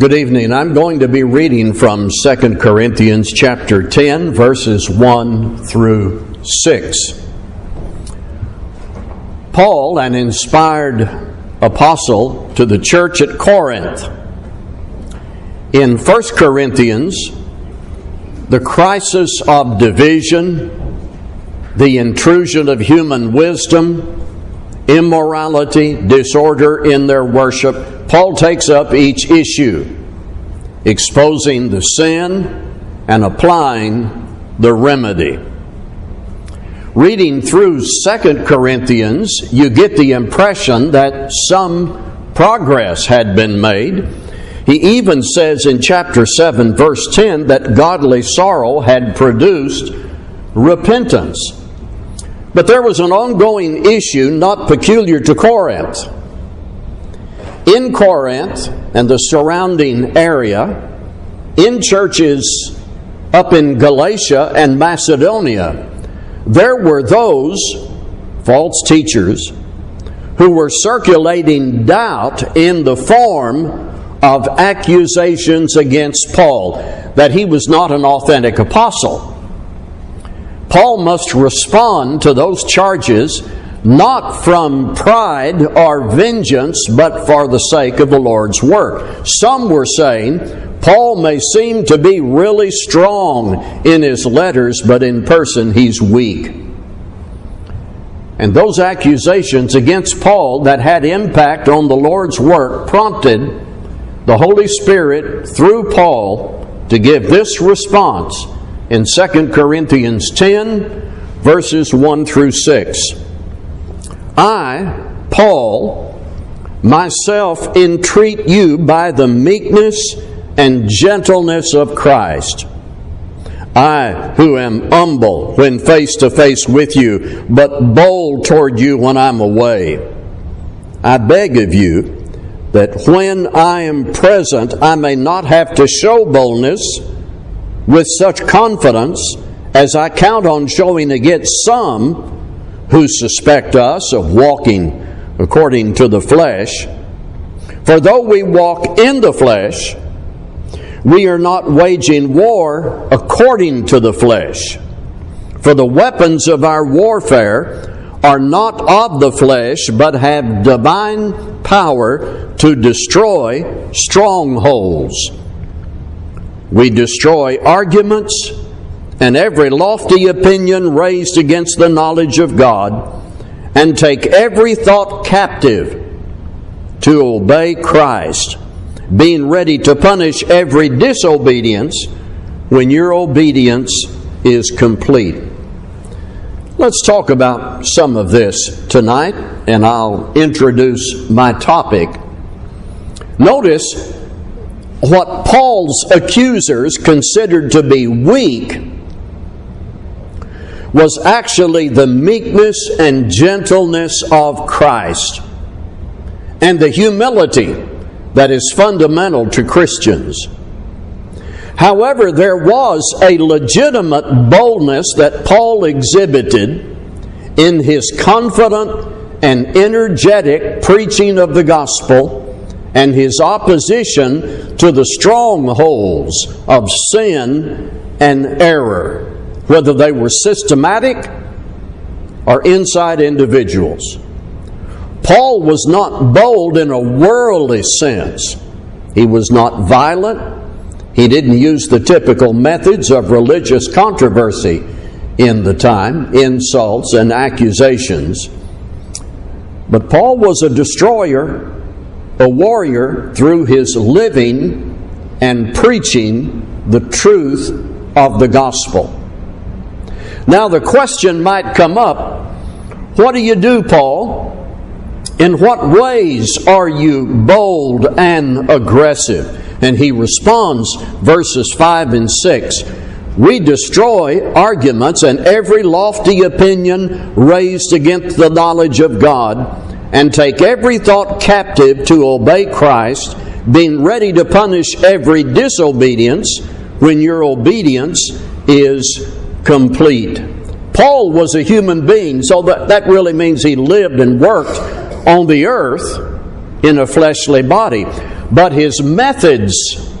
Good evening. I'm going to be reading from 2 Corinthians chapter 10 verses 1 through 6. Paul, an inspired apostle to the church at Corinth. In 1 Corinthians, the crisis of division, the intrusion of human wisdom, immorality, disorder in their worship, Paul takes up each issue, exposing the sin and applying the remedy. Reading through Second Corinthians, you get the impression that some progress had been made. He even says in chapter 7, verse 10, that godly sorrow had produced repentance. But there was an ongoing issue not peculiar to Corinth. In Corinth and the surrounding area, in churches up in Galatia and Macedonia, there were those false teachers who were circulating doubt in the form of accusations against Paul that he was not an authentic apostle. Paul must respond to those charges not from pride or vengeance, but for the sake of the Lord's work. Some were saying, Paul may seem to be really strong in his letters, but in person he's weak. And those accusations against Paul that had impact on the Lord's work prompted the Holy Spirit through Paul to give this response in 2 Corinthians 10, verses 1 through 6. I, Paul, myself entreat you by the meekness and gentleness of Christ. I, who am humble when face to face with you, but bold toward you when I'm away. I beg of you that when I am present, I may not have to show boldness with such confidence as I count on showing against some who suspect us of walking according to the flesh. For though we walk in the flesh, we are not waging war according to the flesh. For the weapons of our warfare are not of the flesh, but have divine power to destroy strongholds we destroy arguments and every lofty opinion raised against the knowledge of God, and take every thought captive to obey Christ, being ready to punish every disobedience when your obedience is complete. Let's talk about some of this tonight, and I'll introduce my topic. Notice what Paul's accusers considered to be weak was actually the meekness and gentleness of Christ and the humility that is fundamental to Christians. However, there was a legitimate boldness that Paul exhibited in his confident and energetic preaching of the gospel and his opposition to the strongholds of sin and error, whether they were systematic or inside individuals. Paul was not bold in a worldly sense. He was not violent. He didn't use the typical methods of religious controversy in the time, insults and accusations. But Paul was a destroyer a warrior through his living and preaching the truth of the gospel. Now, the question might come up what do you do, Paul? In what ways are you bold and aggressive? And he responds, verses 5 and 6 We destroy arguments and every lofty opinion raised against the knowledge of God and take every thought captive to obey Christ, being ready to punish every disobedience when your obedience is complete. Paul was a human being, so that, that really means he lived and worked on the earth in a fleshly body. but his methods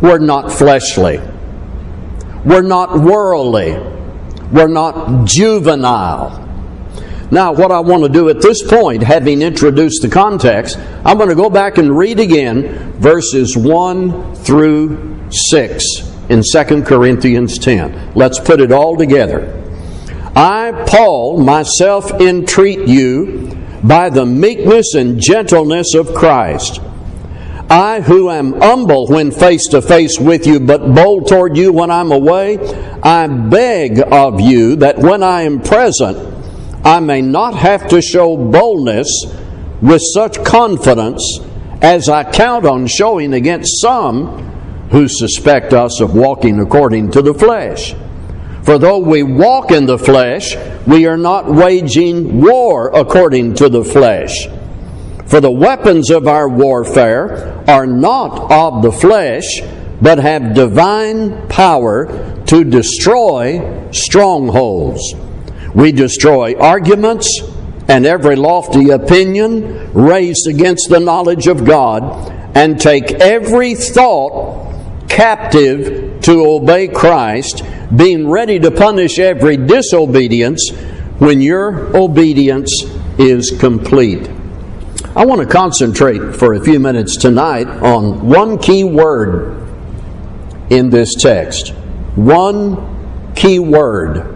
were not fleshly, were not worldly, were not juvenile. Now, what I want to do at this point, having introduced the context, I'm going to go back and read again verses 1 through 6 in 2 Corinthians 10. Let's put it all together. I, Paul, myself entreat you by the meekness and gentleness of Christ. I, who am humble when face to face with you, but bold toward you when I'm away, I beg of you that when I am present, I may not have to show boldness with such confidence as I count on showing against some who suspect us of walking according to the flesh. For though we walk in the flesh, we are not waging war according to the flesh. For the weapons of our warfare are not of the flesh, but have divine power to destroy strongholds. We destroy arguments and every lofty opinion raised against the knowledge of God, and take every thought captive to obey Christ being ready to punish every disobedience when your obedience is complete. I want to concentrate for a few minutes tonight on one key word in this text. One key word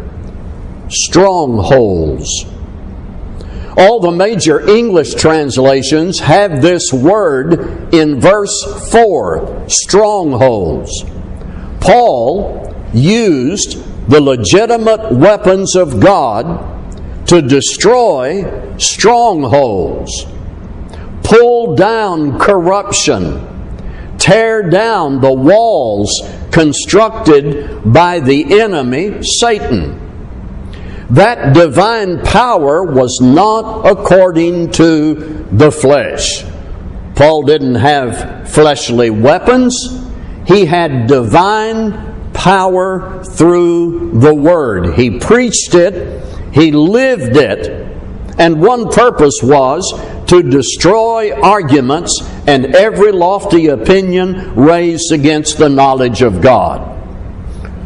strongholds. All the major English translations have this word in verse 4 strongholds. Paul used the legitimate weapons of God to destroy strongholds, pull down corruption, tear down the walls constructed by the enemy, Satan. That divine power was not according to the flesh. Paul didn't have fleshly weapons, he had divine power through the Word. He preached it, he lived it, and one purpose was to destroy arguments and every lofty opinion raised against the knowledge of God.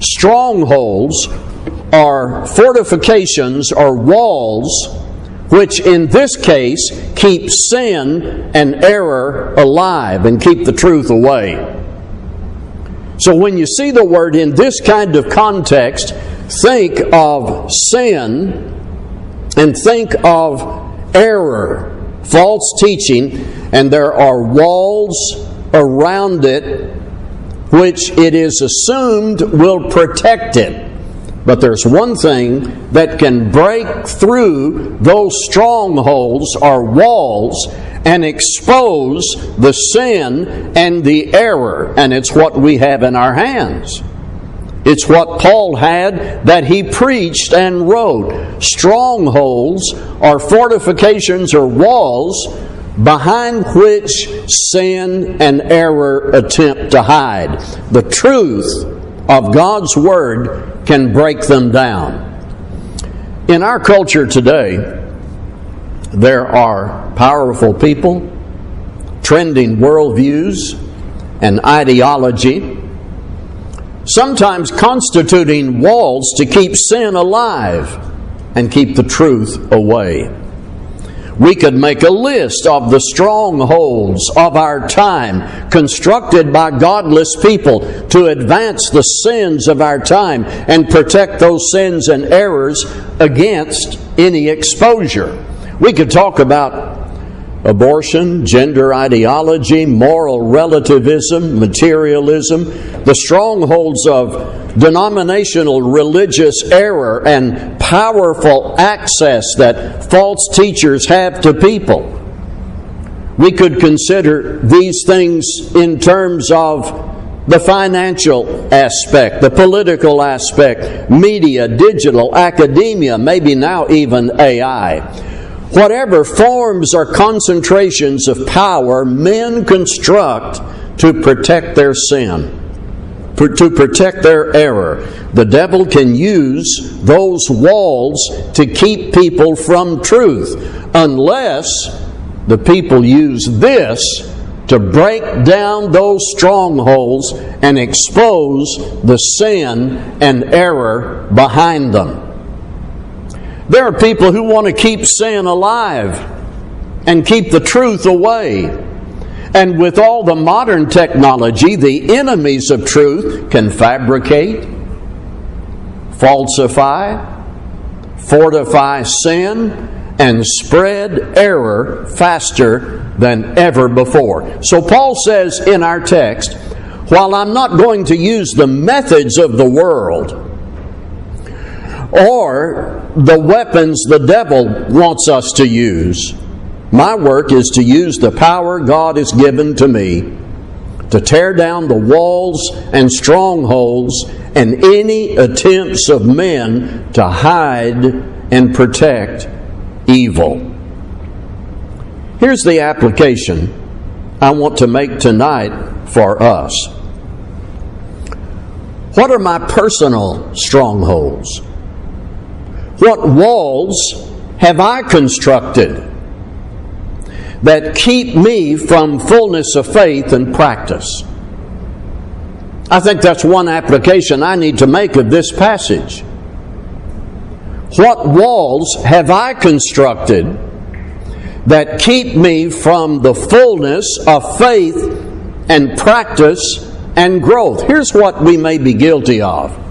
Strongholds are fortifications or walls which in this case keep sin and error alive and keep the truth away. So when you see the word in this kind of context, think of sin and think of error, false teaching, and there are walls around it which it is assumed will protect it. But there's one thing that can break through those strongholds or walls and expose the sin and the error. And it's what we have in our hands. It's what Paul had that he preached and wrote. Strongholds are fortifications or walls behind which sin and error attempt to hide. The truth of God's Word can break them down. In our culture today, there are powerful people, trending worldviews, and ideology, sometimes constituting walls to keep sin alive and keep the truth away. We could make a list of the strongholds of our time constructed by godless people to advance the sins of our time and protect those sins and errors against any exposure. We could talk about abortion, gender ideology, moral relativism, materialism, the strongholds of denominational religious error, and powerful access that false teachers have to people. We could consider these things in terms of the financial aspect, the political aspect, media, digital, academia, maybe now even AI whatever forms or concentrations of power men construct to protect their sin, to protect their error. The devil can use those walls to keep people from truth unless the people use this to break down those strongholds and expose the sin and error behind them. There are people who want to keep sin alive and keep the truth away. And with all the modern technology, the enemies of truth can fabricate, falsify, fortify sin, and spread error faster than ever before. So Paul says in our text, while I'm not going to use the methods of the world or the weapons the devil wants us to use, my work is to use the power God has given to me to tear down the walls and strongholds and any attempts of men to hide and protect evil. Here's the application I want to make tonight for us. What are my personal strongholds? What walls have I constructed that keep me from fullness of faith and practice? I think that's one application I need to make of this passage. What walls have I constructed that keep me from the fullness of faith and practice and growth? Here's what we may be guilty of.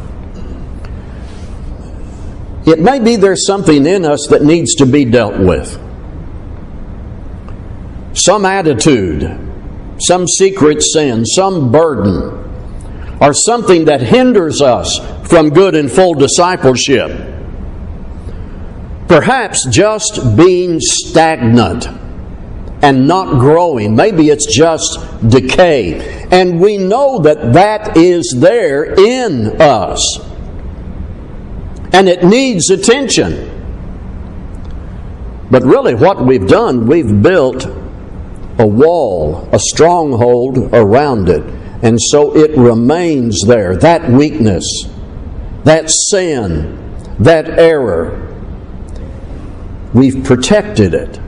It may be there's something in us that needs to be dealt with. Some attitude, some secret sin, some burden, or something that hinders us from good and full discipleship. Perhaps just being stagnant and not growing. Maybe it's just decay. And we know that that is there in us. And it needs attention. But really, what we've done, we've built a wall, a stronghold around it. And so it remains there. That weakness, that sin, that error We've protected it.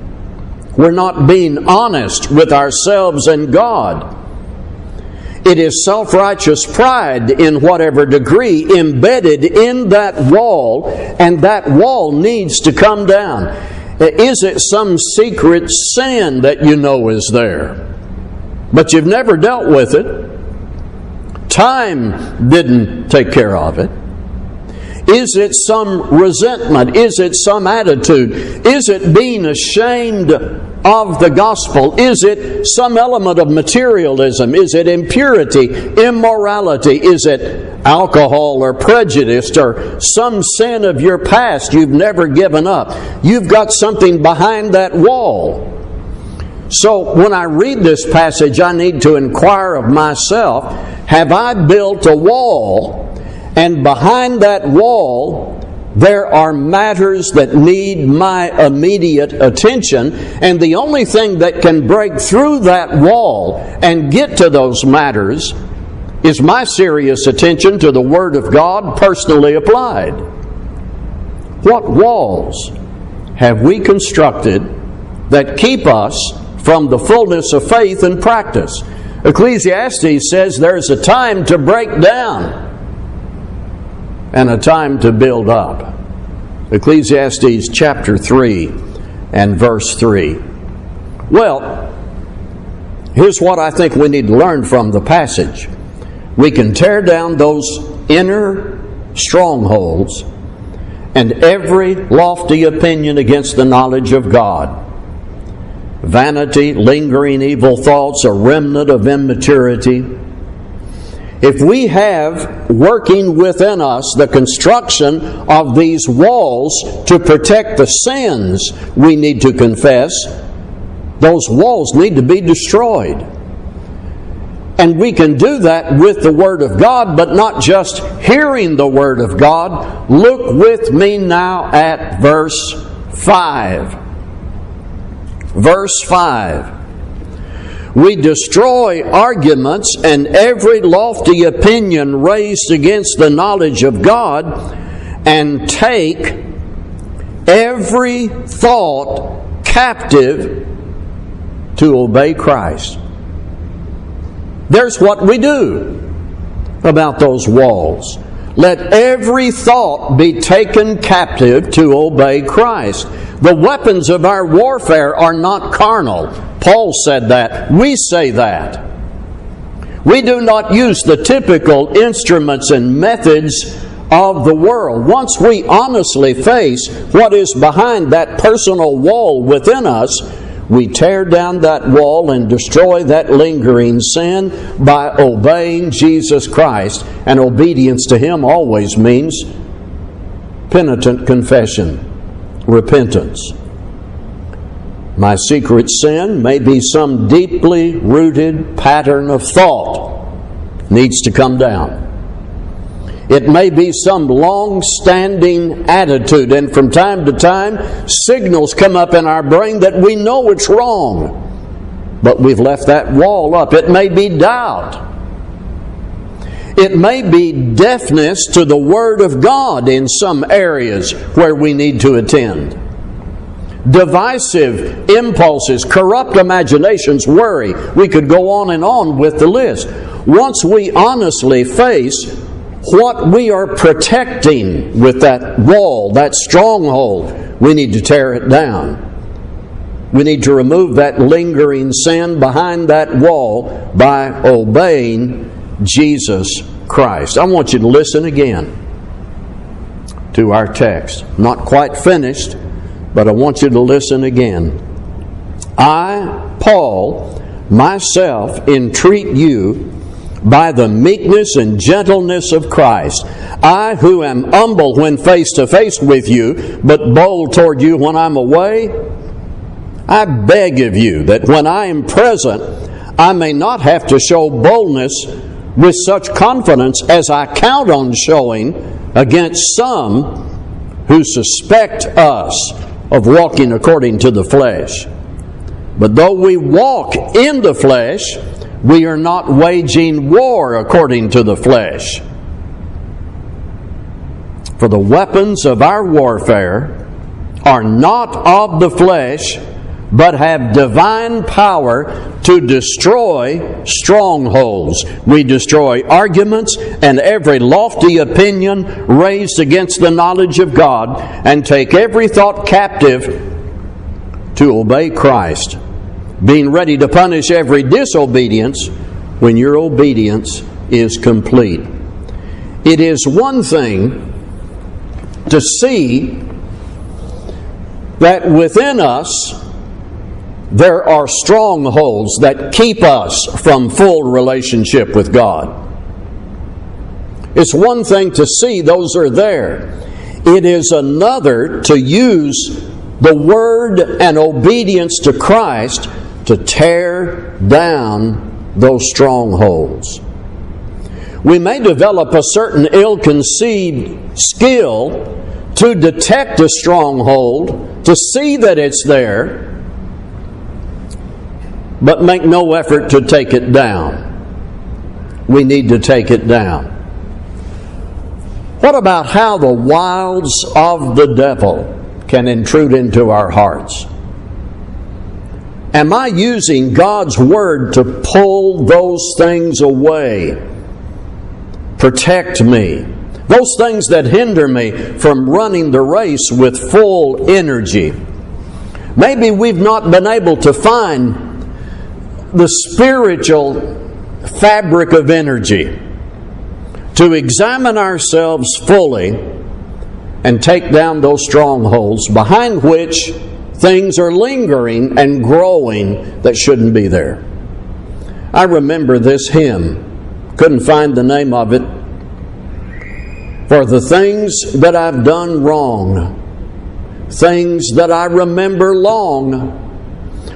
We're not being honest with ourselves and God. It is self righteous pride in whatever degree embedded in that wall, and that wall needs to come down. Is it some secret sin that you know is there? But you've never dealt with it. Time didn't take care of it. Is it some resentment? Is it some attitude? Is it being ashamed of the gospel? Is it some element of materialism? Is it impurity, immorality? Is it alcohol or prejudice or some sin of your past you've never given up? You've got something behind that wall. So when I read this passage, I need to inquire of myself have I built a wall and behind that wall, there are matters that need my immediate attention. And the only thing that can break through that wall and get to those matters is my serious attention to the Word of God personally applied. What walls have we constructed that keep us from the fullness of faith and practice? Ecclesiastes says there's a time to break down and a time to build up. Ecclesiastes chapter 3 and verse 3. Well, here's what I think we need to learn from the passage. We can tear down those inner strongholds and every lofty opinion against the knowledge of God. Vanity, lingering evil thoughts, a remnant of immaturity, if we have working within us the construction of these walls to protect the sins we need to confess, those walls need to be destroyed. And we can do that with the Word of God, but not just hearing the Word of God. Look with me now at verse 5. Verse 5. We destroy arguments and every lofty opinion raised against the knowledge of God and take every thought captive to obey Christ. there's what we do about those walls. Let every thought be taken captive to obey Christ. The weapons of our warfare are not carnal. Paul said that. We say that. We do not use the typical instruments and methods of the world. Once we honestly face what is behind that personal wall within us, we tear down that wall and destroy that lingering sin by obeying Jesus Christ. And obedience to Him always means penitent confession, repentance. My secret sin may be some deeply rooted pattern of thought needs to come down. It may be some long standing attitude, and from time to time, signals come up in our brain that we know it's wrong, but we've left that wall up. It may be doubt. It may be deafness to the Word of God in some areas where we need to attend. Divisive impulses, corrupt imaginations, worry. We could go on and on with the list. Once we honestly face what we are protecting with that wall, that stronghold, we need to tear it down. We need to remove that lingering sin behind that wall by obeying Jesus Christ. I want you to listen again to our text. Not quite finished, but I want you to listen again. I, Paul, myself entreat you by the meekness and gentleness of Christ. I, who am humble when face to face with you, but bold toward you when I'm away, I beg of you that when I am present, I may not have to show boldness with such confidence as I count on showing against some who suspect us of walking according to the flesh. But though we walk in the flesh, we are not waging war according to the flesh. For the weapons of our warfare are not of the flesh, but have divine power to destroy strongholds. We destroy arguments and every lofty opinion raised against the knowledge of God and take every thought captive to obey Christ being ready to punish every disobedience when your obedience is complete. It is one thing to see that within us there are strongholds that keep us from full relationship with God. It's one thing to see those are there. It is another to use the word and obedience to Christ to tear down those strongholds. We may develop a certain ill conceived skill to detect a stronghold, to see that it's there, but make no effort to take it down. We need to take it down. What about how the wiles of the devil can intrude into our hearts? Am I using God's Word to pull those things away? Protect me. Those things that hinder me from running the race with full energy. Maybe we've not been able to find the spiritual fabric of energy to examine ourselves fully and take down those strongholds behind which Things are lingering and growing that shouldn't be there. I remember this hymn, couldn't find the name of it. For the things that I've done wrong, things that I remember long,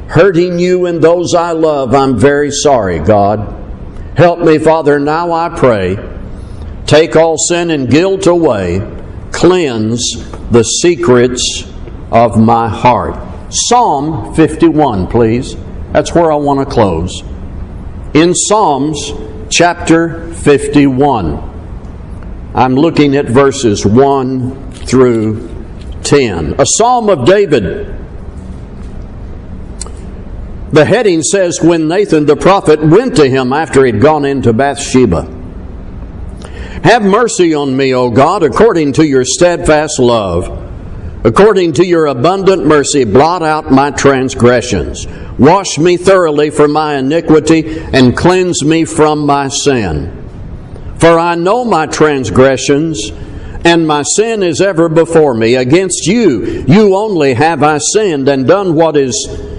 hurting you and those I love, I'm very sorry, God. Help me, Father, now I pray. Take all sin and guilt away, cleanse the secrets of my heart. Psalm 51, please. That's where I want to close. In Psalms chapter 51, I'm looking at verses 1 through 10. A psalm of David. The heading says, When Nathan the prophet went to him after he'd gone into Bathsheba. Have mercy on me, O God, according to your steadfast love. According to your abundant mercy, blot out my transgressions. Wash me thoroughly from my iniquity and cleanse me from my sin. For I know my transgressions, and my sin is ever before me. Against you, you only have I sinned and done what is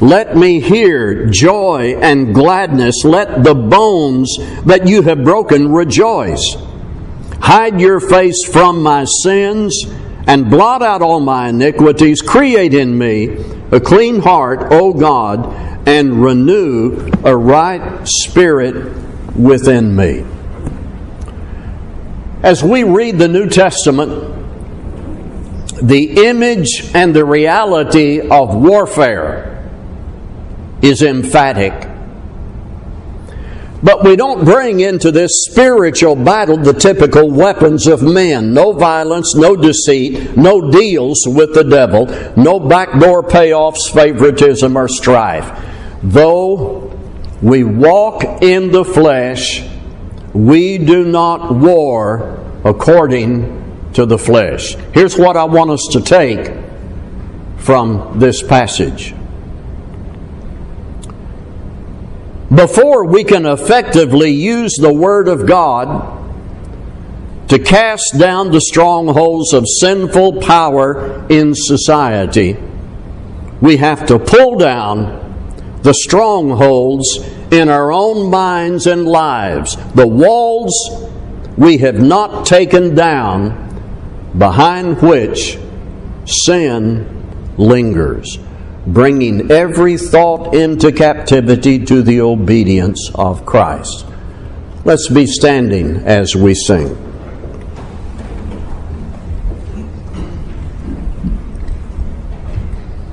Let me hear joy and gladness. Let the bones that you have broken rejoice. Hide your face from my sins and blot out all my iniquities. Create in me a clean heart, O God, and renew a right spirit within me. As we read the New Testament, the image and the reality of warfare is emphatic. But we don't bring into this spiritual battle the typical weapons of men. No violence, no deceit, no deals with the devil, no backdoor payoffs, favoritism, or strife. Though we walk in the flesh, we do not war according to the flesh. Here's what I want us to take from this passage. Before we can effectively use the Word of God to cast down the strongholds of sinful power in society, we have to pull down the strongholds in our own minds and lives, the walls we have not taken down behind which sin lingers bringing every thought into captivity to the obedience of Christ. Let's be standing as we sing.